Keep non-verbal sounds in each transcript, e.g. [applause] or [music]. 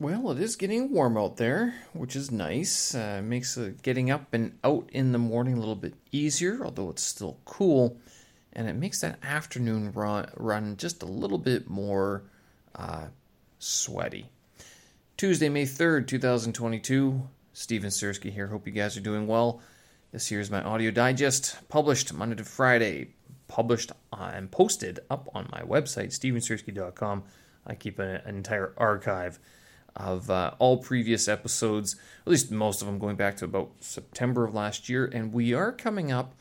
Well, it is getting warm out there, which is nice. Uh, makes uh, getting up and out in the morning a little bit easier, although it's still cool. And it makes that afternoon run, run just a little bit more uh, sweaty. Tuesday, May 3rd, 2022. Steven Sersky here. Hope you guys are doing well. This here is my audio digest, published Monday to Friday, published and posted up on my website, stevensersky.com. I keep an, an entire archive of uh, all previous episodes, at least most of them going back to about September of last year. And we are coming up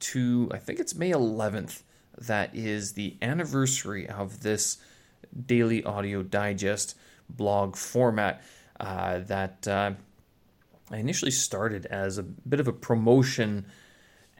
to, I think it's May 11th, that is the anniversary of this daily audio digest blog format uh, that uh, I initially started as a bit of a promotion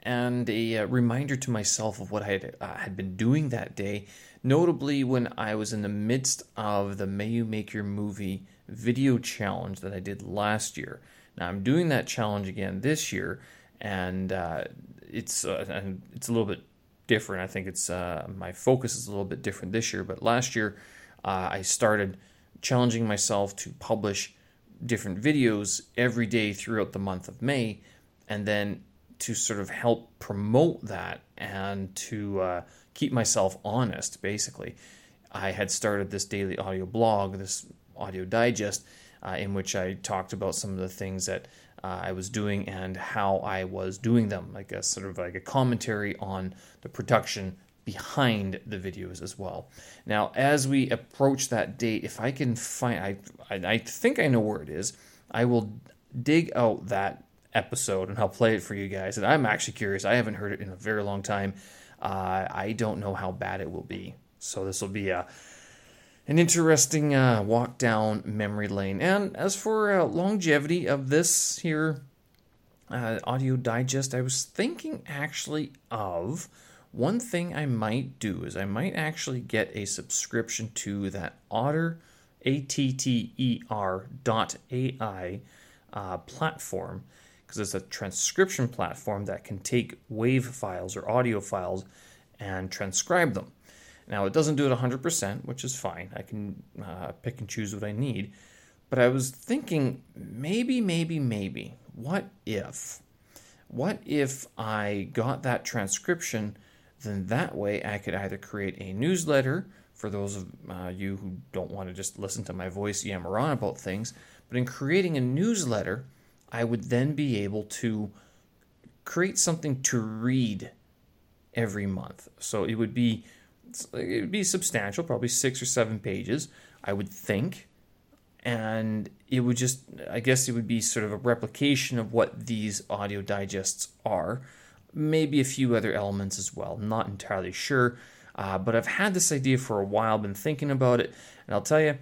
and a uh, reminder to myself of what I had, uh, had been doing that day, notably when I was in the midst of the May You Make Your Movie video challenge that I did last year. Now I'm doing that challenge again this year, and uh, it's uh, it's a little bit different. I think it's uh, my focus is a little bit different this year. But last year, uh, I started challenging myself to publish different videos every day throughout the month of May, and then to sort of help promote that and to uh, keep myself honest, basically. I had started this daily audio blog, this audio digest, uh, in which I talked about some of the things that uh, I was doing and how I was doing them, like a sort of like a commentary on the production behind the videos as well. Now, as we approach that date, if I can find, I, I, I think I know where it is. I will dig out that episode and I'll play it for you guys. And I'm actually curious. I haven't heard it in a very long time. Uh, I don't know how bad it will be. So this will be a an interesting uh, walk down memory lane. And as for uh, longevity of this here uh, audio digest, I was thinking actually of one thing I might do is I might actually get a subscription to that Otter, A T T E R dot A I uh, platform because it's a transcription platform that can take wave files or audio files and transcribe them. Now, it doesn't do it 100%, which is fine. I can uh, pick and choose what I need. But I was thinking maybe, maybe, maybe, what if? What if I got that transcription? Then that way I could either create a newsletter for those of uh, you who don't want to just listen to my voice yammer on about things. But in creating a newsletter, I would then be able to create something to read every month. So it would be it would be substantial, probably six or seven pages, I would think. And it would just, I guess it would be sort of a replication of what these audio digests are. Maybe a few other elements as well. Not entirely sure. Uh, but I've had this idea for a while, been thinking about it. And I'll tell you,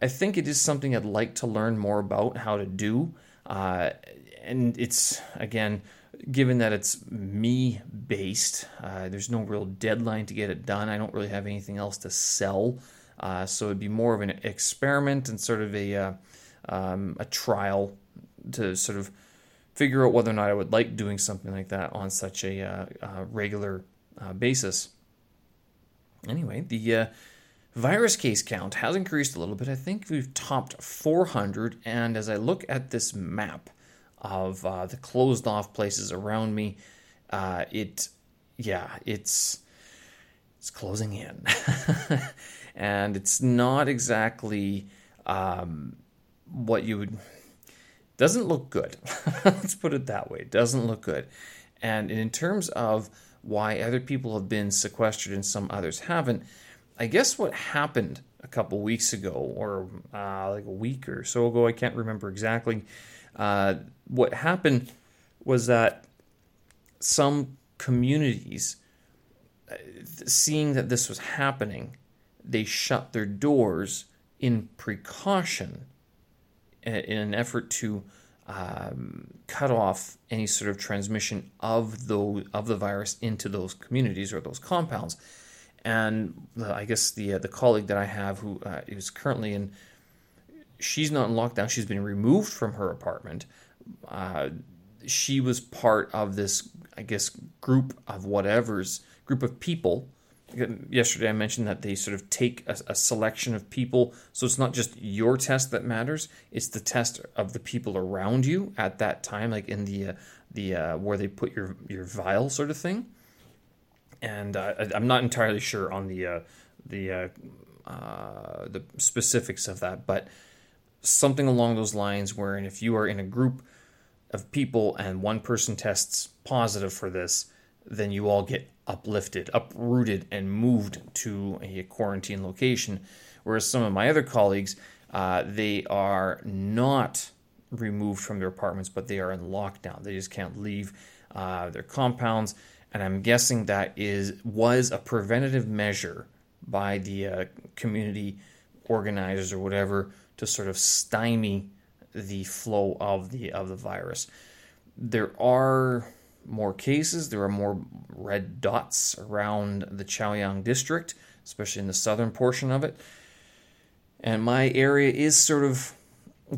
I think it is something I'd like to learn more about how to do. Uh, and it's, again, given that it's me based, uh, there's no real deadline to get it done. I don't really have anything else to sell, uh, so it'd be more of an experiment and sort of a uh, um, a trial to sort of figure out whether or not I would like doing something like that on such a uh, uh, regular uh, basis. Anyway, the virus case count has increased a little bit. I think we've topped 400, and as I look at this map of uh, the closed off places around me. Uh, it, yeah, it's it's closing in, [laughs] and it's not exactly um, what you would. Doesn't look good. [laughs] Let's put it that way. It doesn't look good, and in terms of why other people have been sequestered and some others haven't, I guess what happened a couple weeks ago, or uh, like a week or so ago, I can't remember exactly uh, what happened was that some communities, uh, seeing that this was happening, they shut their doors in precaution in an effort to um, cut off any sort of transmission of the of the virus into those communities or those compounds. And uh, I guess the uh, the colleague that I have who uh, is currently in she's not in lockdown. She's been removed from her apartment. Uh, she was part of this, I guess, group of whatever's group of people yesterday I mentioned that they sort of take a, a, selection of people. So it's not just your test that matters; it's the test of the people around you at that time, like in the uh, the uh, where they put your your vial sort of thing. And uh, I, am not entirely sure on the uh, the uh, uh, the specifics of that, but something along those lines. Where if you are in a group of people and one person tests positive for this, then you all get uplifted, uprooted, and moved to a quarantine location. Whereas some of my other colleagues, uh, they are not removed from their apartments, but they are in lockdown. They just can't leave uh, their compounds, and I'm guessing that is was a preventative measure by the uh, community organizers or whatever to sort of stymie the flow of the of the virus. There are more cases. There are more red dots around the Chaoyang district, especially in the southern portion of it. And my area is sort of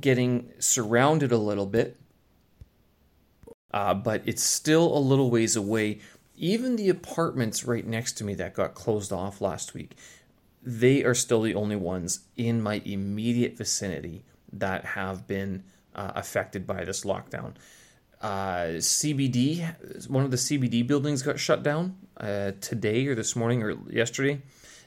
getting surrounded a little bit, uh, but it's still a little ways away. Even the apartments right next to me that got closed off last week, they are still the only ones in my immediate vicinity that have been uh, affected by this lockdown. Uh, CBD, one of the CBD buildings got shut down uh, today or this morning or yesterday,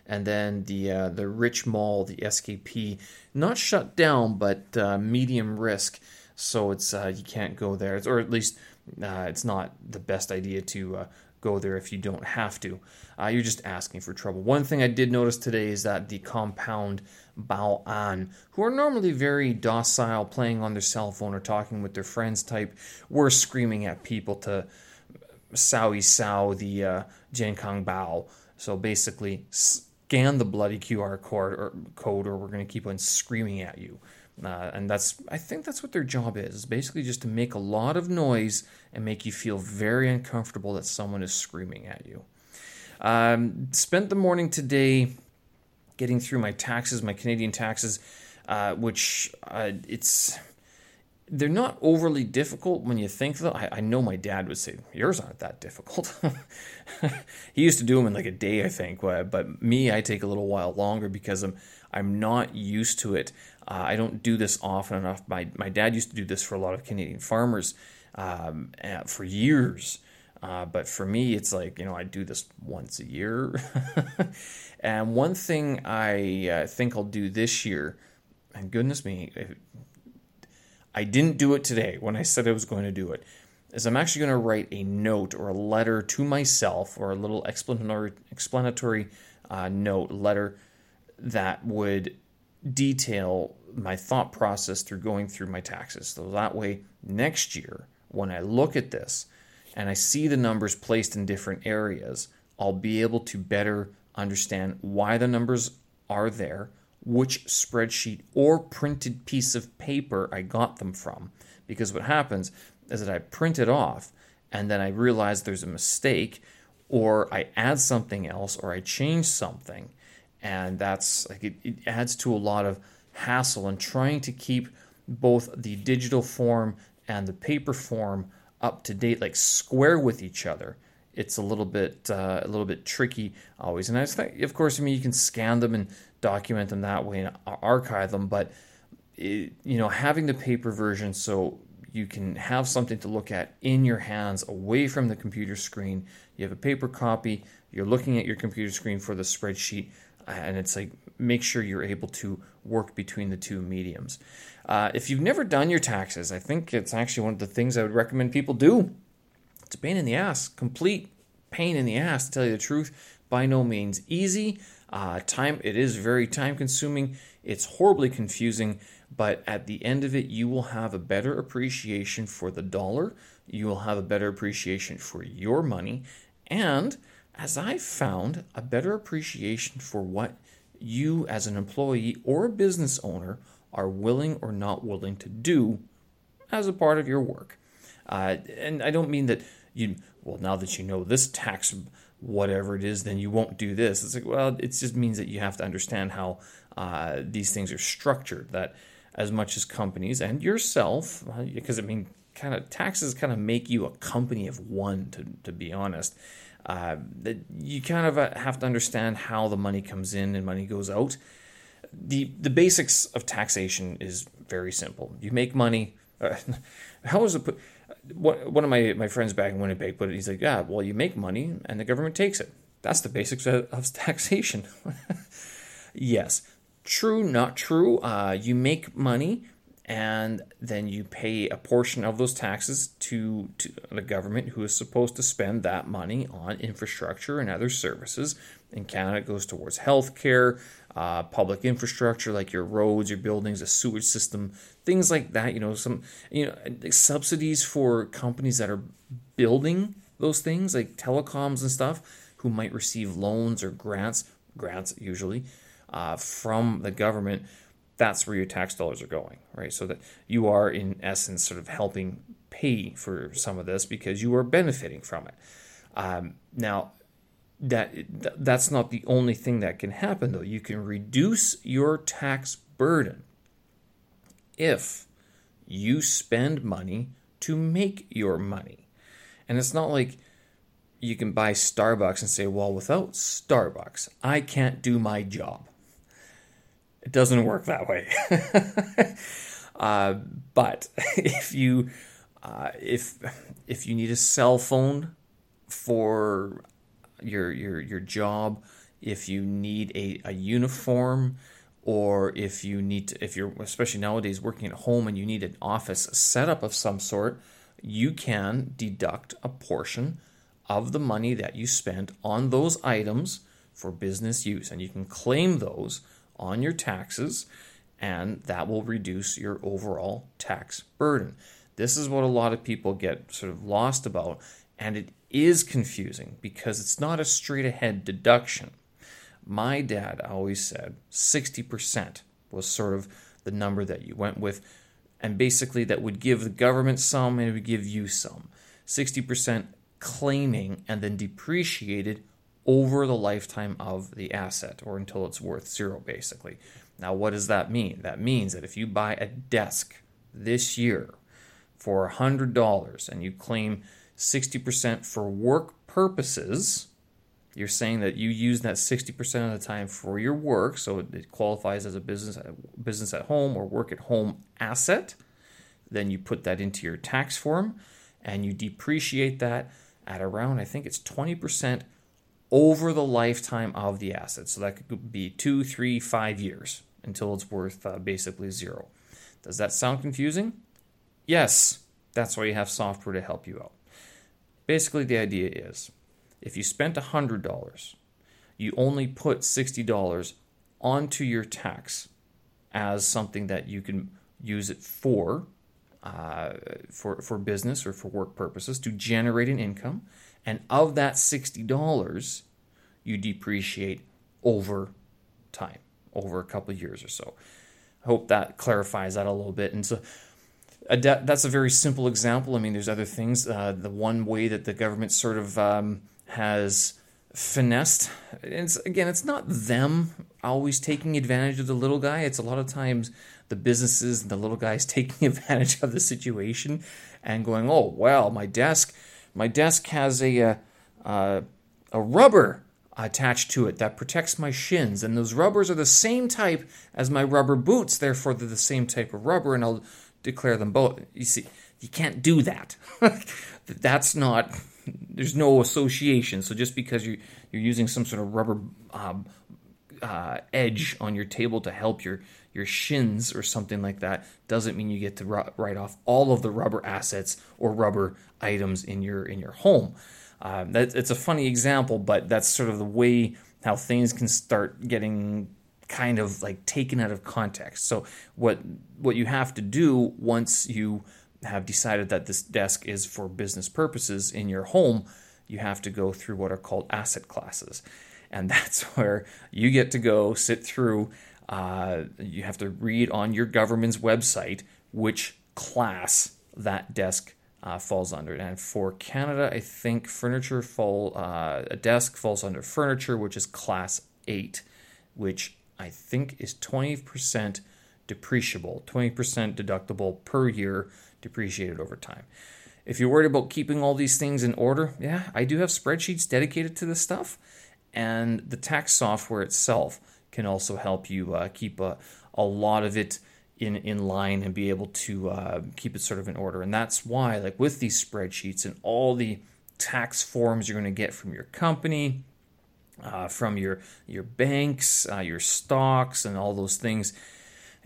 and then the uh, the Rich Mall, the SKP, not shut down but uh, medium risk. So it's uh, you can't go there, or at least it's not the best idea to go there if you don't have to. Uh, you're just asking for trouble. One thing I did notice today is that the compound Bao An, who are normally very docile, playing on their cell phone or talking with their friends type, were screaming at people to Sao Sao the uh, Kang Bao. So basically, scan the bloody QR code or, code, or we're going to keep on screaming at you. Uh, and that's I think that's what their job is basically just to make a lot of noise and make you feel very uncomfortable that someone is screaming at you. Um, spent the morning today getting through my taxes, my Canadian taxes, uh, which uh, it's they're not overly difficult when you think though. I, I know my dad would say yours aren't that difficult. [laughs] he used to do them in like a day, I think, but me, I take a little while longer because I'm I'm not used to it. Uh, I don't do this often enough. My my dad used to do this for a lot of Canadian farmers um, for years. Uh, but for me, it's like, you know, I do this once a year. [laughs] and one thing I uh, think I'll do this year, and goodness me, I didn't do it today when I said I was going to do it, is I'm actually going to write a note or a letter to myself or a little explanatory, explanatory uh, note, letter that would detail my thought process through going through my taxes. So that way, next year, when I look at this and I see the numbers placed in different areas, I'll be able to better understand why the numbers are there, which spreadsheet or printed piece of paper I got them from. Because what happens is that I print it off and then I realize there's a mistake, or I add something else, or I change something and that's like it, it adds to a lot of hassle and trying to keep both the digital form and the paper form up to date, like square with each other. It's a little bit uh, a little bit tricky always, and I think, of course, I mean you can scan them and document them that way and archive them, but it, you know having the paper version so you can have something to look at in your hands away from the computer screen. You have a paper copy. You're looking at your computer screen for the spreadsheet and it's like make sure you're able to work between the two mediums. Uh, if you've never done your taxes, I think it's actually one of the things I would recommend people do. It's a pain in the ass, complete pain in the ass to tell you the truth. By no means easy. Uh, time it is very time consuming. It's horribly confusing, but at the end of it, you will have a better appreciation for the dollar. You will have a better appreciation for your money, and as I found, a better appreciation for what you, as an employee or a business owner, are willing or not willing to do as a part of your work. Uh, and I don't mean that you, well, now that you know this tax, whatever it is, then you won't do this. It's like, well, it just means that you have to understand how uh, these things are structured. That as much as companies and yourself, because uh, I mean, kind of taxes kind of make you a company of one, to, to be honest. Uh, you kind of uh, have to understand how the money comes in and money goes out. The the basics of taxation is very simple. You make money. Uh, [laughs] how is it put? One of my, my friends back in Winnipeg put it. He's like, yeah, well, you make money and the government takes it. That's the basics of, of [laughs] taxation. yes, true, not true. Uh, you make money and then you pay a portion of those taxes to, to the government who is supposed to spend that money on infrastructure and other services. In Canada, it goes towards healthcare, uh, public infrastructure like your roads, your buildings, a sewage system, things like that. You know, some you know subsidies for companies that are building those things like telecoms and stuff, who might receive loans or grants, grants usually, uh, from the government that's where your tax dollars are going, right? So that you are, in essence, sort of helping pay for some of this because you are benefiting from it. Um, now, that that's not the only thing that can happen, though. You can reduce your tax burden if you spend money to make your money. And it's not like you can buy Starbucks and say, well, without Starbucks, I can't do my job. It doesn't work that way. [laughs] uh, but [laughs] if you uh, if if you need a cell phone for your your your job, if you need a, a uniform, or if you need to, if you're especially nowadays working at home and you need an office setup of some sort, you can deduct a portion of the money that you spent on those items for business use, and you can claim those on your taxes, and that will reduce your overall tax burden. This is what a lot of people get sort of lost about, and it is confusing because it's not a straight ahead deduction. My dad always said 60% was sort of the number that you went with, and basically that would give the government some and it would give you some. 60% claiming and then depreciated over the lifetime of the asset or until it's worth zero, basically. Now, what does that mean? That means that if you buy a desk this year for $100 and you claim 60% for work purposes, you're saying that you use that 60% of the time for your work, so it qualifies as a business business at home or work at home asset. Then you put that into your tax form and you depreciate that at around I think it's 20% over the lifetime of the asset. So that could be two, three, five years until it's worth uh, basically zero. Does that sound confusing? Yes, that's why you have software to help you out. Basically, the idea is if you spent $100, you only put $60 onto your tax as something that you can use it for, uh, for, for business or for work purposes to generate an income. And of that $60, you depreciate over time, over a couple years or so. I hope that clarifies that a little bit. And so a de- that's a very simple example. I mean, there's other things. Uh, the one way that the government sort of um, has finessed, it's, again, it's not them always taking advantage of the little guy. It's a lot of times the businesses and the little guys [laughs] taking advantage of the situation and going, oh, well, my desk my desk has a, uh, uh, a rubber attached to it that protects my shins, and those rubbers are the same type as my rubber boots, therefore, they're the same type of rubber, and I'll declare them both. You see, you can't do that. [laughs] That's not, there's no association. So just because you, you're using some sort of rubber um, uh, edge on your table to help your your shins or something like that doesn't mean you get to write off all of the rubber assets or rubber items in your in your home. Um, that, it's a funny example, but that's sort of the way how things can start getting kind of like taken out of context. So what what you have to do once you have decided that this desk is for business purposes in your home, you have to go through what are called asset classes. And [laughs] that's where you get to go sit through uh, you have to read on your government's website which class that desk uh, falls under. And for Canada, I think furniture fall uh, a desk falls under furniture, which is class eight, which I think is twenty percent depreciable, twenty percent deductible per year, depreciated over time. if you're worried about keeping all these things in order, yeah, I do have spreadsheets dedicated to this stuff. And the tax software itself can also help you uh, keep a, a lot of it in, in line and be able to uh, keep it sort of in order. And that's why, like with these spreadsheets and all the tax forms you're going to get from your company, uh, from your your banks, uh, your stocks, and all those things,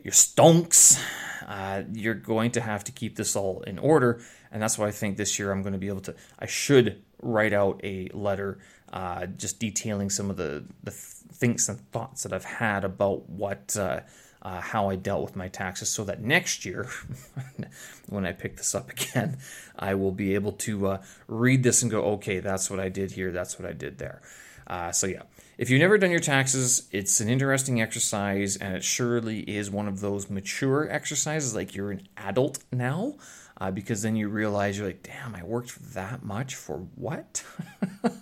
your stonks. Uh, you're going to have to keep this all in order, and that's why I think this year I'm going to be able to. I should write out a letter uh, just detailing some of the the thinks and thoughts that I've had about what. Uh, uh, how I dealt with my taxes so that next year, [laughs] when I pick this up again, I will be able to uh, read this and go, okay, that's what I did here, that's what I did there. Uh, so, yeah, if you've never done your taxes, it's an interesting exercise, and it surely is one of those mature exercises, like you're an adult now, uh, because then you realize you're like, damn, I worked that much for what? [laughs]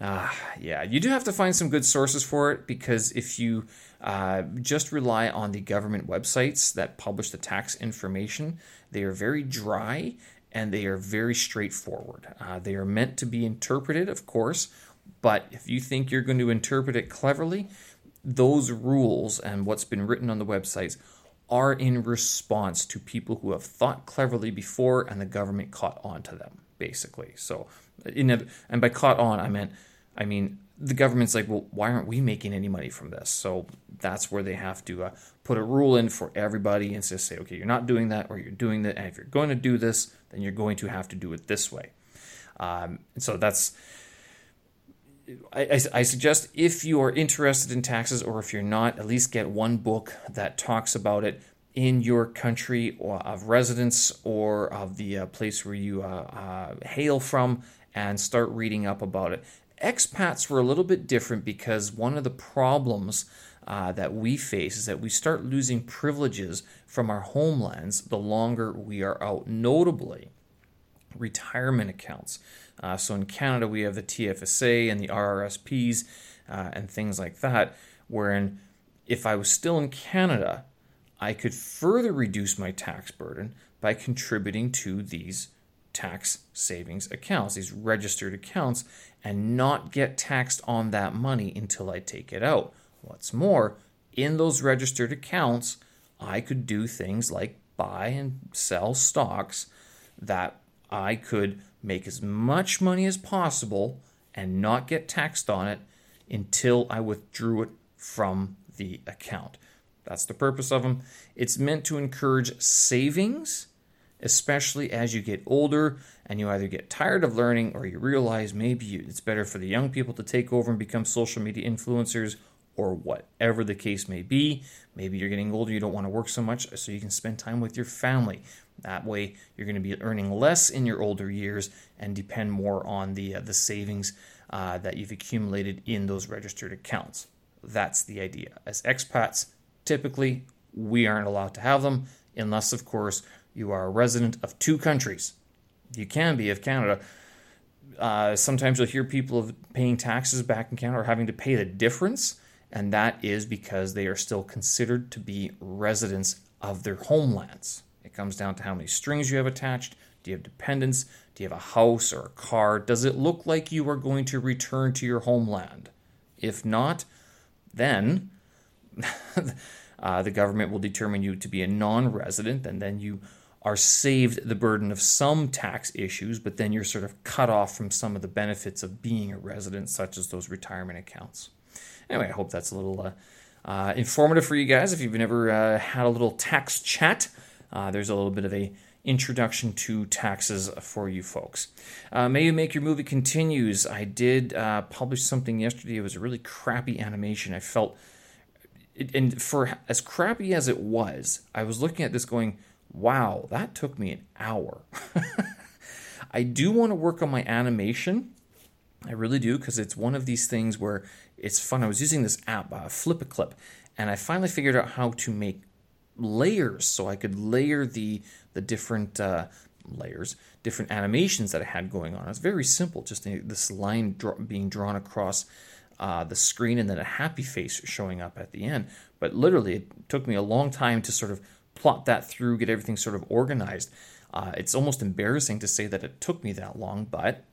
Ah, yeah, you do have to find some good sources for it because if you uh, just rely on the government websites that publish the tax information, they are very dry and they are very straightforward. Uh, they are meant to be interpreted, of course, but if you think you're going to interpret it cleverly, those rules and what's been written on the websites are in response to people who have thought cleverly before and the government caught on to them, basically. So, a, and by caught on, I meant, I mean, the government's like, well, why aren't we making any money from this? So that's where they have to uh, put a rule in for everybody and just say, okay, you're not doing that or you're doing that. And if you're going to do this, then you're going to have to do it this way. Um, so that's I, I, suggest if you are interested in taxes or if you're not, at least get one book that talks about it in your country of residence or of the uh, place where you uh, uh, hail from and start reading up about it. Expats were a little bit different because one of the problems uh, that we face is that we start losing privileges from our homelands the longer we are out. Notably, retirement accounts. Uh, so in Canada, we have the TFSA and the RRSPs uh, and things like that, wherein if I was still in Canada, I could further reduce my tax burden by contributing to these tax savings accounts, these registered accounts, and not get taxed on that money until I take it out. What's more, in those registered accounts, I could do things like buy and sell stocks that I could make as much money as possible and not get taxed on it until I withdrew it from the account. That's the purpose of them. It's meant to encourage savings, especially as you get older and you either get tired of learning or you realize maybe it's better for the young people to take over and become social media influencers or whatever the case may be. Maybe you're getting older, you don't want to work so much, so you can spend time with your family. That way, you're going to be earning less in your older years and depend more on the uh, the savings uh, that you've accumulated in those registered accounts. That's the idea. As expats, typically we aren't allowed to have them unless, of course, you are a resident of two countries. You can be of Canada. Uh, sometimes you'll hear people of paying taxes back in Canada or having to pay the difference, and that is because they are still considered to be residents of their homelands. It comes down to how many strings you have attached. Do you have dependents? Do you have a house or a car? Does it look like you are going to return to your homeland? If not, then [laughs] uh, the government will determine you to be a non resident, and then you are saved the burden of some tax issues, but then you're sort of cut off from some of the benefits of being a resident, such as those retirement accounts. Anyway, I hope that's a little uh, uh, informative for you guys. If you've never uh, had a little tax chat, uh, there's a little bit of a introduction to taxes for you folks. Uh, May You Make Your Movie continues. I did uh, publish something yesterday. It was a really crappy animation. I felt, and for as crappy as it was, I was looking at this going, wow, that took me an hour. [laughs] I do want to work on my animation. I really do because it's one of these things where it's fun. I was using this app, uh, FlipaClip, and I finally figured out how to make layers so I could layer the the different uh, layers, different animations that I had going on. It's very simple, just this line being drawn across uh, the screen and then a happy face showing up at the end. But literally, it took me a long time to sort of plot that through, get everything sort of organized. Uh, it's almost embarrassing to say that it took me that long, but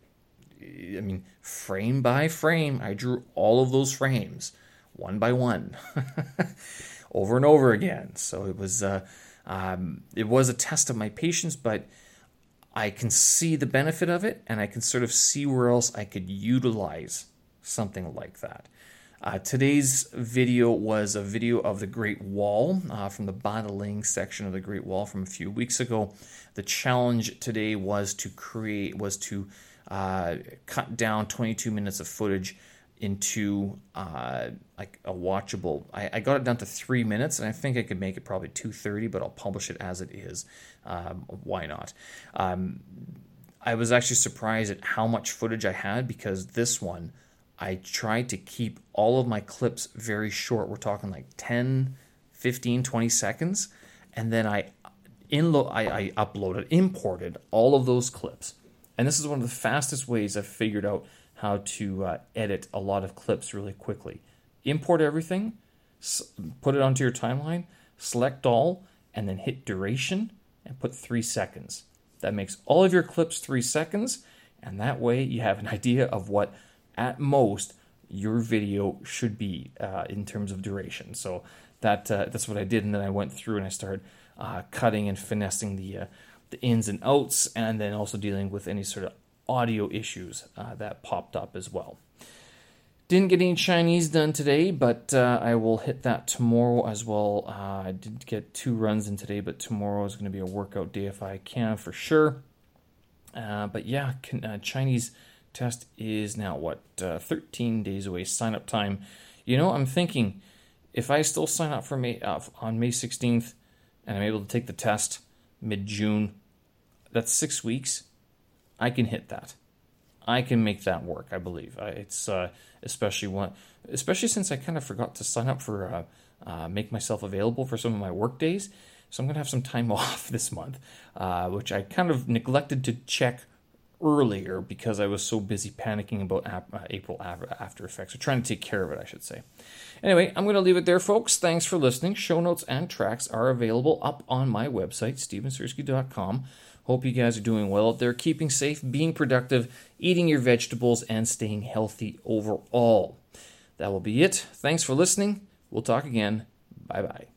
I mean, frame by frame, I drew all of those frames one by one, [laughs] over and over again. So it was uh, um, it was a test of my patience, but I can see the benefit of it, and I can sort of see where else I could utilize something like that. Uh, today's video was a video of the Great Wall uh, from the Badaling section of the Great Wall from a few weeks ago. The challenge today was to create was to uh, cut down 22 minutes of footage into uh, like a watchable. I, I, got it down to three minutes, and I think I could make it probably 2:30, but I'll publish it as it is. Um, why not? Um, I was actually surprised at how much footage I had because this one I tried to keep all of my clips very short. We're talking like 10, 15, 20 seconds, and then I inlo- I, I uploaded, imported all of those clips. And this is one of the fastest ways I've figured out how to uh, edit a lot of clips really quickly. Import everything, s- put it onto your timeline, select all, and then hit duration and put three seconds. That makes all of your clips three seconds, and that way you have an [laughs] idea of what, at most, your video should be uh, in terms of duration. So that uh, that's what I did, and then I went through and I started uh, cutting and finessing the uh, the ins and outs, and then also dealing with any sort of audio issues uh, that popped up as well. Didn't get any Chinese done today, but uh, I will hit that tomorrow as well. I did get two runs in today, but tomorrow is going to be a workout day if I can for sure. But yeah, can, Chinese test is now what uh, 13 days away. Sign up time. You know, I'm thinking if I still sign up for May on May 16th and I'm able to take the test mid June, that's six weeks I can hit that. I can make that work. I believe it's uh, especially one, especially since I kind of forgot to sign up for uh, uh, make myself available for some of my work days. So I'm gonna have some time [laughs] off this month, uh, which I kind of neglected to check earlier because I was so busy panicking about uh, April After Effects, or trying to take care of it, I should say. Anyway, I'm going to leave it there, folks. Thanks for listening. Show notes and tracks are available up on my website, stevensersky.com. Hope you guys are doing well out there, keeping safe, being productive, eating your vegetables, and staying healthy overall. That will be it. Thanks for listening. We'll talk again. Bye bye.